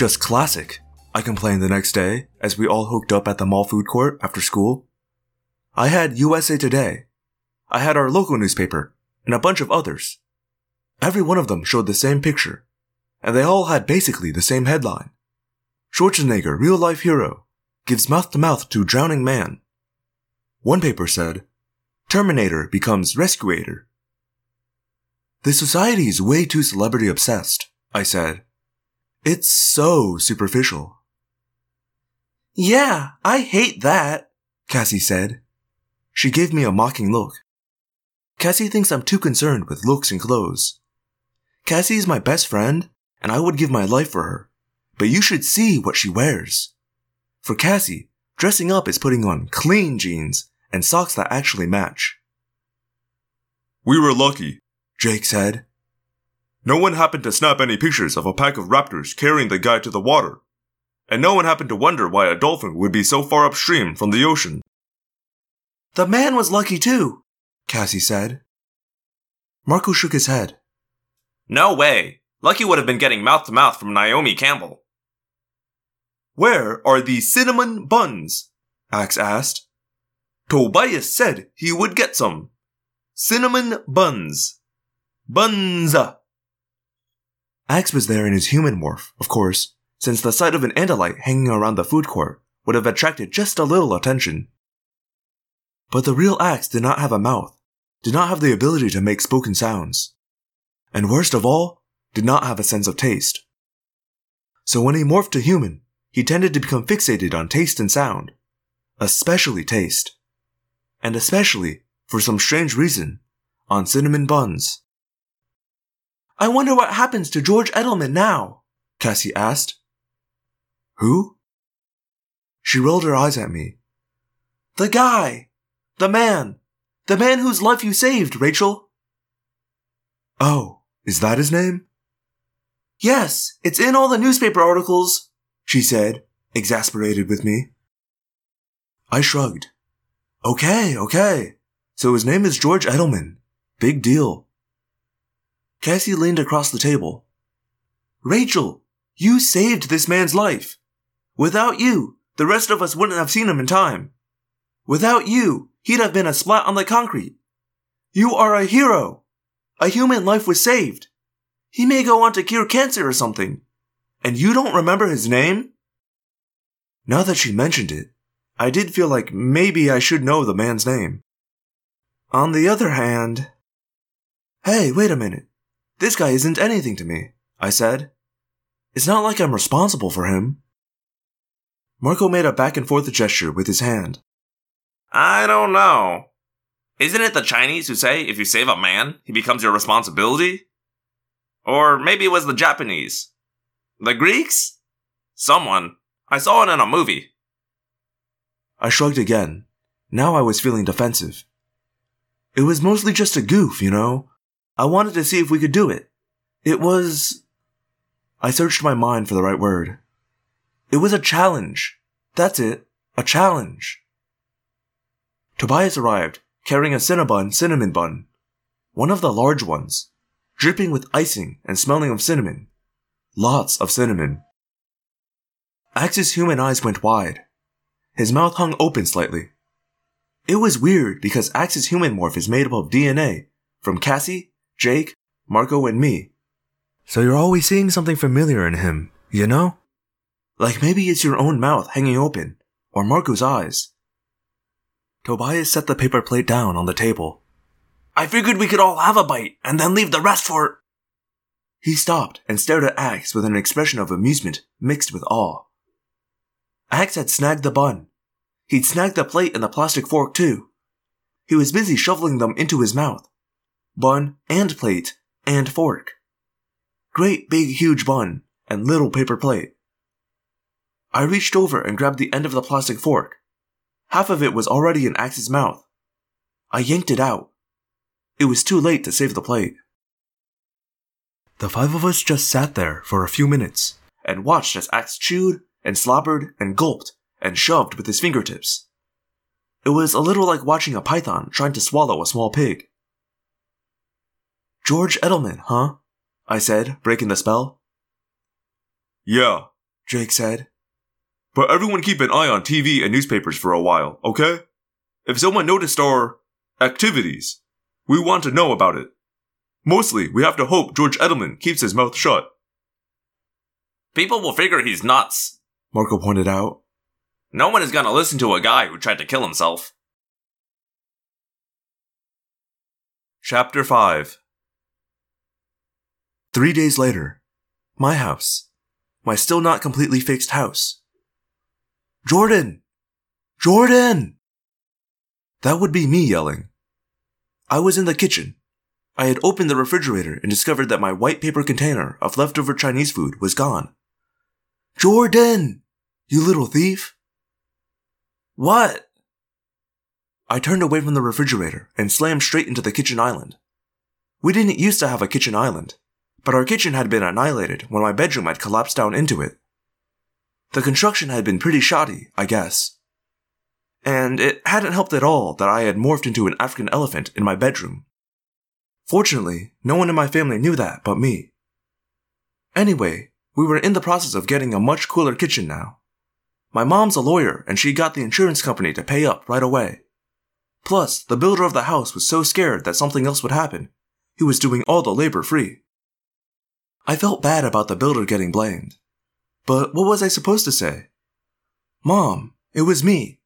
just classic, I complained the next day as we all hooked up at the mall food court after school. I had USA Today. I had our local newspaper and a bunch of others. Every one of them showed the same picture, and they all had basically the same headline. Schwarzenegger, real life hero, gives mouth to mouth to drowning man. One paper said, Terminator becomes rescuator. The society is way too celebrity obsessed, I said. It's so superficial. Yeah, I hate that, Cassie said. She gave me a mocking look. Cassie thinks I'm too concerned with looks and clothes. Cassie is my best friend, and I would give my life for her. But you should see what she wears. For Cassie, dressing up is putting on clean jeans and socks that actually match. We were lucky, Jake said. No one happened to snap any pictures of a pack of raptors carrying the guy to the water. And no one happened to wonder why a dolphin would be so far upstream from the ocean. The man was lucky too, Cassie said. Marco shook his head. No way. Lucky would have been getting mouth to mouth from Naomi Campbell. Where are the cinnamon buns? Ax asked. Tobias said he would get some. Cinnamon buns. Bunza. Ax was there in his human morph, of course, since the sight of an Andalite hanging around the food court would have attracted just a little attention. But the real Ax did not have a mouth, did not have the ability to make spoken sounds, and worst of all, did not have a sense of taste. So when he morphed to human, he tended to become fixated on taste and sound, especially taste, and especially, for some strange reason, on cinnamon buns. I wonder what happens to George Edelman now, Cassie asked. Who? She rolled her eyes at me. The guy! The man! The man whose life you saved, Rachel! Oh, is that his name? Yes, it's in all the newspaper articles, she said, exasperated with me. I shrugged. Okay, okay. So his name is George Edelman. Big deal. Cassie leaned across the table. Rachel, you saved this man's life. Without you, the rest of us wouldn't have seen him in time. Without you, he'd have been a splat on the concrete. You are a hero. A human life was saved. He may go on to cure cancer or something. And you don't remember his name? Now that she mentioned it, I did feel like maybe I should know the man's name. On the other hand, hey, wait a minute. This guy isn't anything to me, I said. It's not like I'm responsible for him. Marco made a back and forth gesture with his hand. I don't know. Isn't it the Chinese who say if you save a man, he becomes your responsibility? Or maybe it was the Japanese. The Greeks? Someone. I saw it in a movie. I shrugged again. Now I was feeling defensive. It was mostly just a goof, you know? I wanted to see if we could do it. It was. I searched my mind for the right word. It was a challenge. That's it. A challenge. Tobias arrived, carrying a Cinnabon cinnamon bun. One of the large ones, dripping with icing and smelling of cinnamon. Lots of cinnamon. Ax's human eyes went wide. His mouth hung open slightly. It was weird because Ax's human morph is made up of DNA from Cassie, Jake, Marco, and me. So you're always seeing something familiar in him, you know? Like maybe it's your own mouth hanging open, or Marco's eyes. Tobias set the paper plate down on the table. I figured we could all have a bite and then leave the rest for. He stopped and stared at Ax with an expression of amusement mixed with awe. Ax had snagged the bun. He'd snagged the plate and the plastic fork too. He was busy shoveling them into his mouth. Bun and plate and fork. Great big huge bun and little paper plate. I reached over and grabbed the end of the plastic fork. Half of it was already in Ax's mouth. I yanked it out. It was too late to save the plate. The five of us just sat there for a few minutes and watched as Ax chewed and slobbered and gulped and shoved with his fingertips. It was a little like watching a python trying to swallow a small pig. George Edelman, huh? I said, breaking the spell. Yeah, Jake said. but everyone keep an eye on TV and newspapers for a while, okay? If someone noticed our activities, we want to know about it. Mostly, we have to hope George Edelman keeps his mouth shut. People will figure he's nuts. Marco pointed out. No one is gonna listen to a guy who tried to kill himself. Chapter 5 Three days later, my house. My still not completely fixed house. Jordan! Jordan! That would be me yelling. I was in the kitchen. I had opened the refrigerator and discovered that my white paper container of leftover Chinese food was gone. Jordan! You little thief! What? I turned away from the refrigerator and slammed straight into the kitchen island. We didn't used to have a kitchen island, but our kitchen had been annihilated when my bedroom had collapsed down into it. The construction had been pretty shoddy, I guess. And it hadn't helped at all that I had morphed into an African elephant in my bedroom. Fortunately, no one in my family knew that but me. Anyway, we were in the process of getting a much cooler kitchen now. My mom's a lawyer and she got the insurance company to pay up right away. Plus, the builder of the house was so scared that something else would happen. He was doing all the labor free. I felt bad about the builder getting blamed. But what was I supposed to say? Mom, it was me.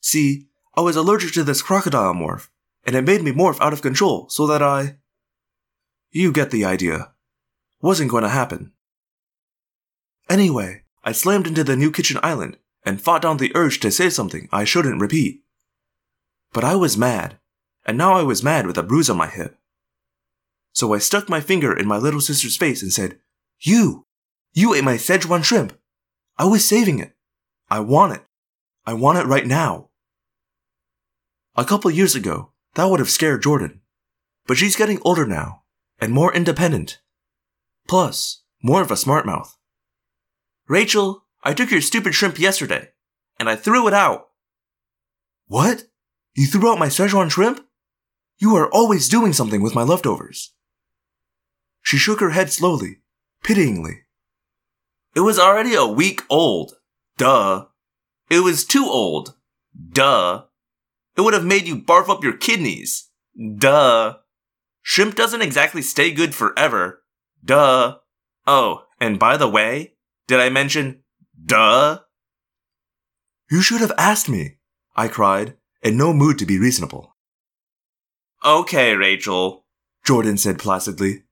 See, I was allergic to this crocodile morph, and it made me morph out of control so that I. You get the idea. Wasn't going to happen. Anyway, I slammed into the new kitchen island and fought down the urge to say something I shouldn't repeat. But I was mad, and now I was mad with a bruise on my hip. So I stuck my finger in my little sister's face and said, You! You ate my Szechuan shrimp! I was saving it! I want it! I want it right now! A couple years ago, that would have scared Jordan. But she's getting older now, and more independent. Plus, more of a smart mouth. Rachel, I took your stupid shrimp yesterday, and I threw it out. What? You threw out my Szechuan shrimp? You are always doing something with my leftovers. She shook her head slowly, pityingly. It was already a week old. Duh. It was too old. Duh. It would have made you barf up your kidneys. Duh. Shrimp doesn't exactly stay good forever. Duh. Oh, and by the way, did I mention duh? You should have asked me, I cried, in no mood to be reasonable. Okay, Rachel. Jordan said placidly.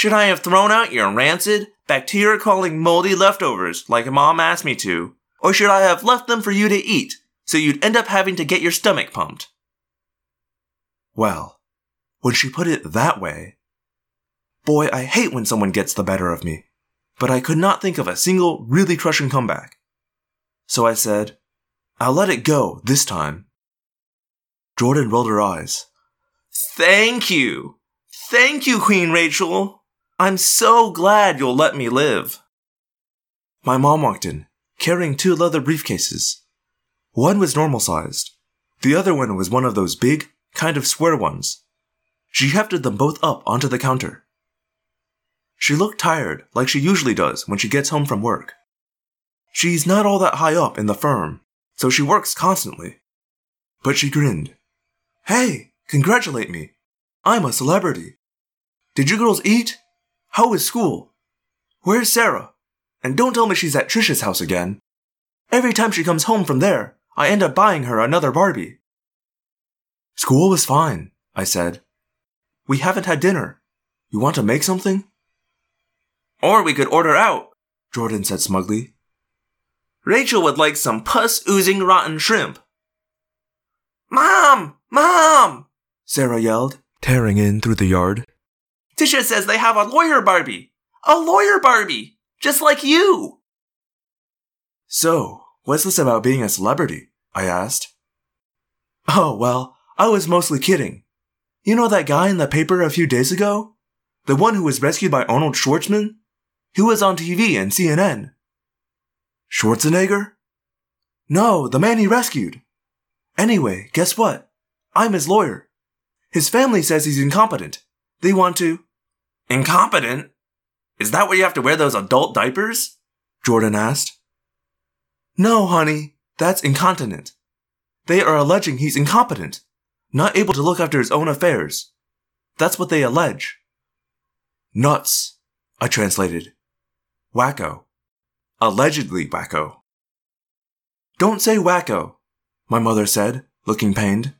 Should I have thrown out your rancid, bacteria calling moldy leftovers like mom asked me to? Or should I have left them for you to eat, so you'd end up having to get your stomach pumped? Well, when she put it that way, boy, I hate when someone gets the better of me. But I could not think of a single really crushing comeback. So I said, I'll let it go this time. Jordan rolled her eyes. Thank you. Thank you, Queen Rachel. I'm so glad you'll let me live. My mom walked in, carrying two leather briefcases. One was normal sized. The other one was one of those big, kind of square ones. She hefted them both up onto the counter. She looked tired, like she usually does when she gets home from work. She's not all that high up in the firm, so she works constantly. But she grinned. Hey, congratulate me. I'm a celebrity. Did you girls eat? How was school? Where's Sarah? And don't tell me she's at Trisha's house again. Every time she comes home from there, I end up buying her another Barbie. School was fine, I said. We haven't had dinner. You want to make something? Or we could order out. Jordan said smugly. Rachel would like some pus oozing rotten shrimp. Mom! Mom! Sarah yelled, tearing in through the yard. Tisha says they have a lawyer Barbie. A lawyer Barbie! Just like you! So, what's this about being a celebrity? I asked. Oh, well, I was mostly kidding. You know that guy in the paper a few days ago? The one who was rescued by Arnold Schwartzman? He was on TV and CNN. Schwarzenegger? No, the man he rescued. Anyway, guess what? I'm his lawyer. His family says he's incompetent. They want to. Incompetent? Is that why you have to wear those adult diapers? Jordan asked. No, honey, that's incontinent. They are alleging he's incompetent, not able to look after his own affairs. That's what they allege. Nuts, I translated. Wacko. Allegedly wacko. Don't say wacko, my mother said, looking pained.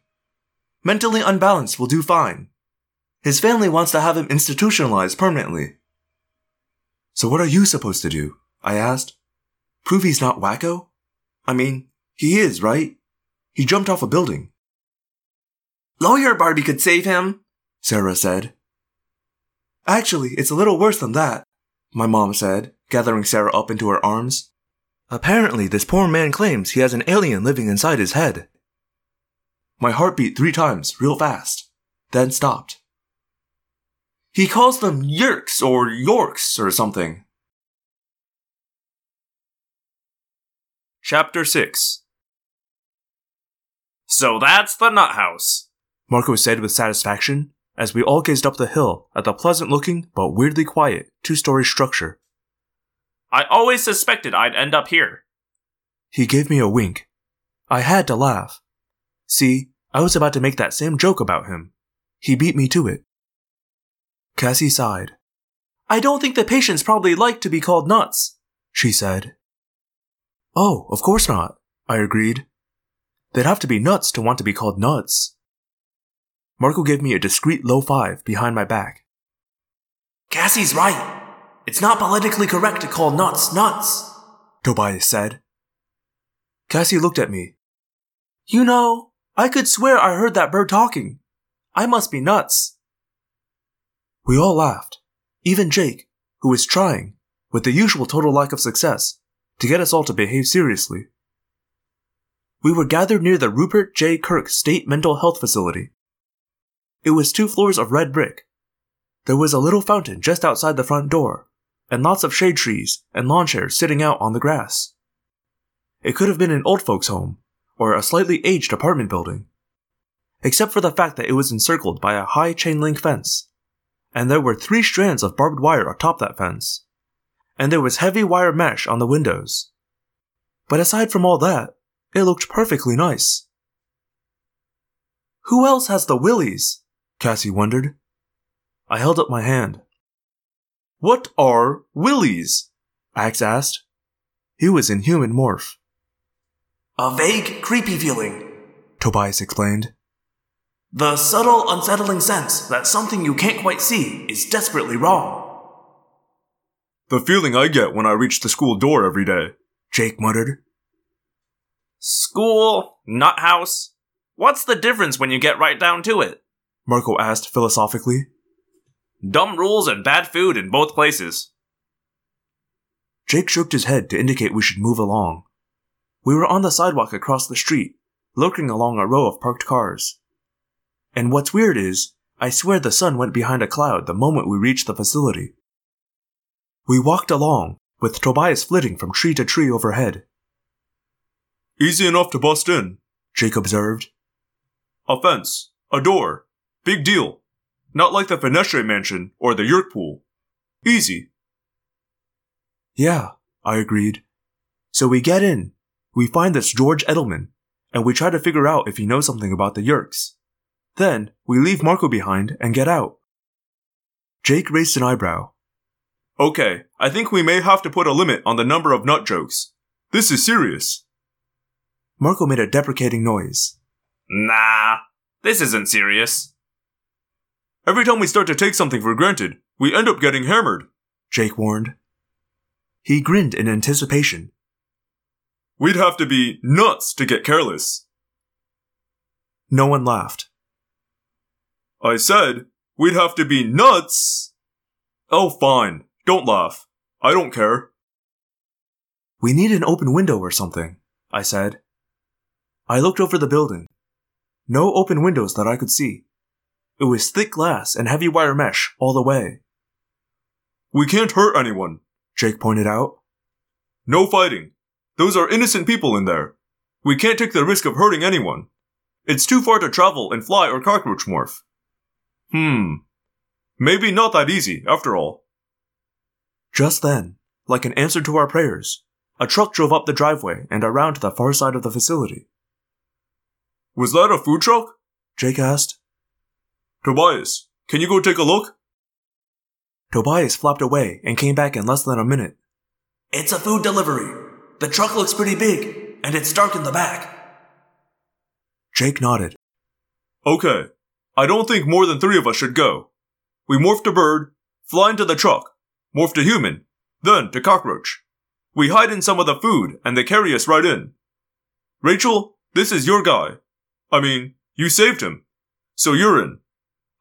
Mentally unbalanced will do fine. His family wants to have him institutionalized permanently. So what are you supposed to do? I asked. Prove he's not wacko? I mean, he is, right? He jumped off a building. Lawyer Barbie could save him, Sarah said. Actually, it's a little worse than that, my mom said, gathering Sarah up into her arms. Apparently, this poor man claims he has an alien living inside his head. My heart beat three times, real fast, then stopped. He calls them Yeerks or Yorks or something. Chapter 6 So that's the nut house. Marco said with satisfaction as we all gazed up the hill at the pleasant looking but weirdly quiet two story structure. I always suspected I'd end up here. He gave me a wink. I had to laugh. See, I was about to make that same joke about him. He beat me to it. Cassie sighed. I don't think the patients probably like to be called nuts, she said. Oh, of course not, I agreed. They'd have to be nuts to want to be called nuts. Marco gave me a discreet low five behind my back. Cassie's right. It's not politically correct to call nuts nuts, Tobias said. Cassie looked at me. You know, I could swear I heard that bird talking. I must be nuts. We all laughed, even Jake, who was trying, with the usual total lack of success, to get us all to behave seriously. We were gathered near the Rupert J. Kirk State Mental Health Facility. It was two floors of red brick. There was a little fountain just outside the front door, and lots of shade trees and lawn chairs sitting out on the grass. It could have been an old folks' home, or a slightly aged apartment building. Except for the fact that it was encircled by a high chain link fence, and there were three strands of barbed wire atop that fence, and there was heavy wire mesh on the windows. But aside from all that, it looked perfectly nice. Who else has the willies? Cassie wondered. I held up my hand. What are willies? Ax asked. He was in human morph. A vague, creepy feeling, Tobias explained. The subtle, unsettling sense that something you can't quite see is desperately wrong. The feeling I get when I reach the school door every day. Jake muttered. School, nut house. What's the difference when you get right down to it? Marco asked philosophically. Dumb rules and bad food in both places. Jake shook his head to indicate we should move along. We were on the sidewalk across the street, lurking along a row of parked cars. And what's weird is, I swear the sun went behind a cloud the moment we reached the facility. We walked along, with Tobias flitting from tree to tree overhead. Easy enough to bust in, Jake observed. A fence, a door, big deal. Not like the Fenestre mansion or the Yeerk pool. Easy. Yeah, I agreed. So we get in, we find this George Edelman, and we try to figure out if he knows something about the Yeerks. Then, we leave Marco behind and get out. Jake raised an eyebrow. Okay, I think we may have to put a limit on the number of nut jokes. This is serious. Marco made a deprecating noise. Nah, this isn't serious. Every time we start to take something for granted, we end up getting hammered, Jake warned. He grinned in anticipation. We'd have to be nuts to get careless. No one laughed. I said, we'd have to be nuts. Oh, fine. Don't laugh. I don't care. We need an open window or something, I said. I looked over the building. No open windows that I could see. It was thick glass and heavy wire mesh all the way. We can't hurt anyone, Jake pointed out. No fighting. Those are innocent people in there. We can't take the risk of hurting anyone. It's too far to travel and fly or cockroach morph. Hmm. Maybe not that easy, after all. Just then, like an answer to our prayers, a truck drove up the driveway and around to the far side of the facility. Was that a food truck? Jake asked. Tobias, can you go take a look? Tobias flopped away and came back in less than a minute. It's a food delivery. The truck looks pretty big, and it's dark in the back. Jake nodded. Okay. I don't think more than three of us should go. We morph to bird, fly into the truck, morph to human, then to cockroach. We hide in some of the food and they carry us right in. Rachel, this is your guy. I mean, you saved him. So you're in.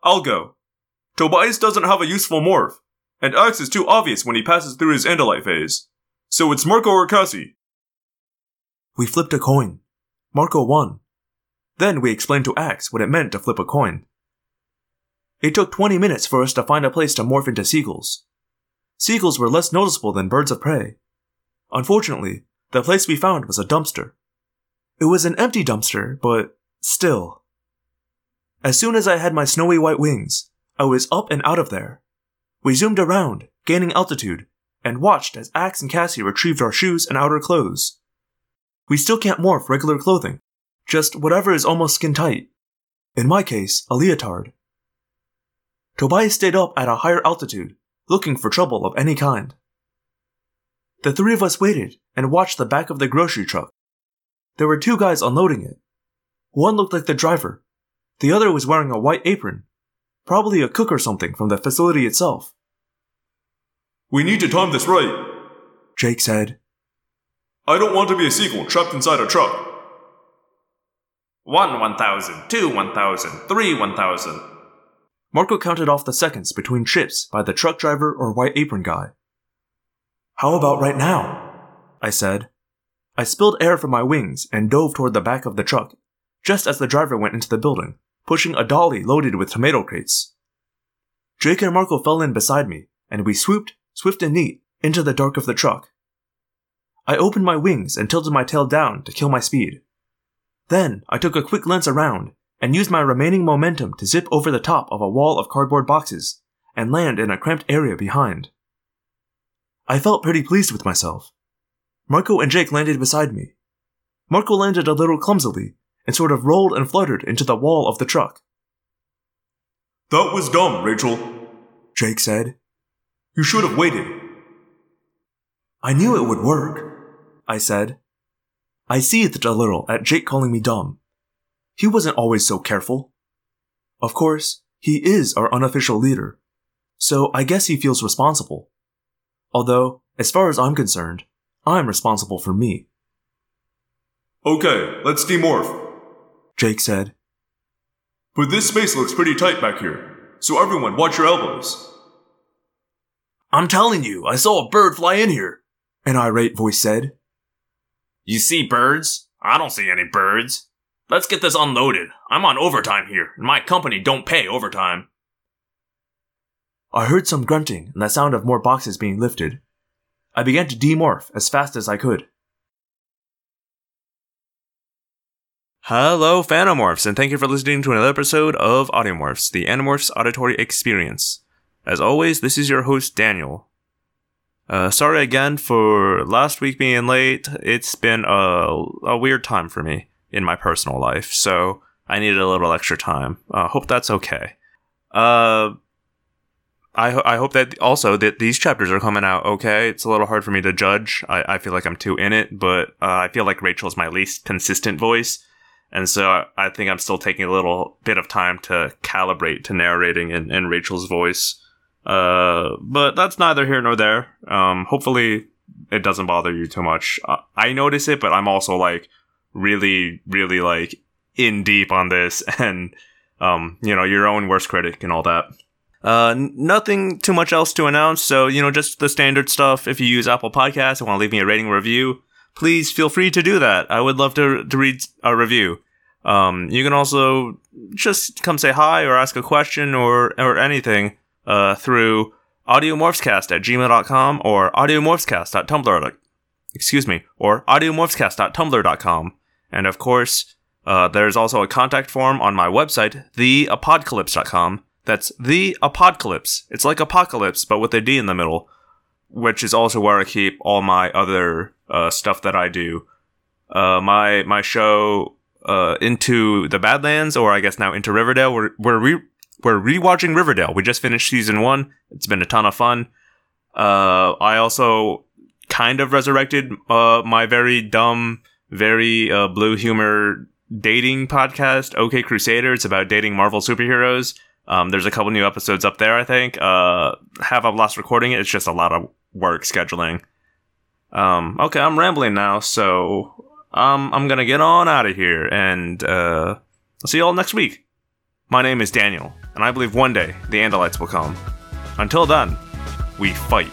I'll go. Tobias doesn't have a useful morph, and Ax is too obvious when he passes through his Andalite phase. So it's Marco or Cassie. We flipped a coin. Marco won. Then we explained to Ax what it meant to flip a coin. It took 20 minutes for us to find a place to morph into seagulls. Seagulls were less noticeable than birds of prey. Unfortunately, the place we found was a dumpster. It was an empty dumpster, but still. As soon as I had my snowy white wings, I was up and out of there. We zoomed around, gaining altitude, and watched as Ax and Cassie retrieved our shoes and outer clothes. We still can't morph regular clothing, just whatever is almost skin tight. In my case, a leotard. Tobias stayed up at a higher altitude, looking for trouble of any kind. The three of us waited and watched the back of the grocery truck. There were two guys unloading it. One looked like the driver. The other was wearing a white apron, probably a cook or something from the facility itself. We need to time this right. Jake said. I don't want to be a seagull trapped inside a truck. One 1000, two 1000, three 1000. Marco counted off the seconds between trips by the truck driver or white apron guy. How about right now? I said. I spilled air from my wings and dove toward the back of the truck, just as the driver went into the building, pushing a dolly loaded with tomato crates. Jake and Marco fell in beside me, and we swooped, swift and neat, into the dark of the truck. I opened my wings and tilted my tail down to kill my speed. Then I took a quick glance around and used my remaining momentum to zip over the top of a wall of cardboard boxes and land in a cramped area behind. I felt pretty pleased with myself. Marco and Jake landed beside me. Marco landed a little clumsily and sort of rolled and fluttered into the wall of the truck. That was dumb, Rachel, Jake said. You should have waited. I knew it would work, I said. I seethed a little at Jake calling me dumb. He wasn't always so careful. Of course, he is our unofficial leader, so I guess he feels responsible. Although, as far as I'm concerned, I'm responsible for me. Okay, let's demorph, Jake said. But this space looks pretty tight back here, so everyone watch your elbows. I'm telling you, I saw a bird fly in here, an irate voice said. You see birds? I don't see any birds. Let's get this unloaded. I'm on overtime here, and my company don't pay overtime. I heard some grunting and the sound of more boxes being lifted. I began to demorph as fast as I could. Hello, Phantomorphs, and thank you for listening to another episode of Audiomorphs, the Animorphs auditory experience. As always, this is your host, Daniel. Uh, sorry again for last week being late. It's been a, a weird time for me in my personal life, so I needed a little extra time. Uh, hope that's okay. Uh, I, ho- I hope that also that these chapters are coming out okay. It's a little hard for me to judge. I, I feel like I'm too in it, but uh, I feel like Rachel's my least consistent voice. And so I, I think I'm still taking a little bit of time to calibrate to narrating in, in Rachel's voice. Uh, but that's neither here nor there. Um, hopefully it doesn't bother you too much. Uh, I notice it, but I'm also like really, really like in deep on this and, um, you know, your own worst critic and all that. Uh, nothing too much else to announce. So, you know, just the standard stuff. If you use Apple Podcasts and want to leave me a rating review, please feel free to do that. I would love to, to read a review. Um, you can also just come say hi or ask a question or, or anything, uh, through audiomorphscast at gmail.com or audiomorphscast.tumblr, excuse me, or audiomorphscast.tumblr.com. And of course, uh, there's also a contact form on my website, theapocalypse.com. That's the apocalypse. It's like apocalypse, but with a D in the middle. which is also where I keep all my other uh, stuff that I do. Uh, my my show uh, into the Badlands, or I guess now into Riverdale. We're we're re- we're rewatching Riverdale. We just finished season one. It's been a ton of fun. Uh, I also kind of resurrected uh, my very dumb, very uh, blue humor dating podcast, OK Crusader. It's about dating Marvel superheroes. Um, there's a couple new episodes up there, I think. Uh, have I lost recording it? It's just a lot of work scheduling. Um, okay, I'm rambling now, so um, I'm gonna get on out of here, and uh, I'll see you all next week. My name is Daniel, and I believe one day the Andalites will come. Until then, we fight.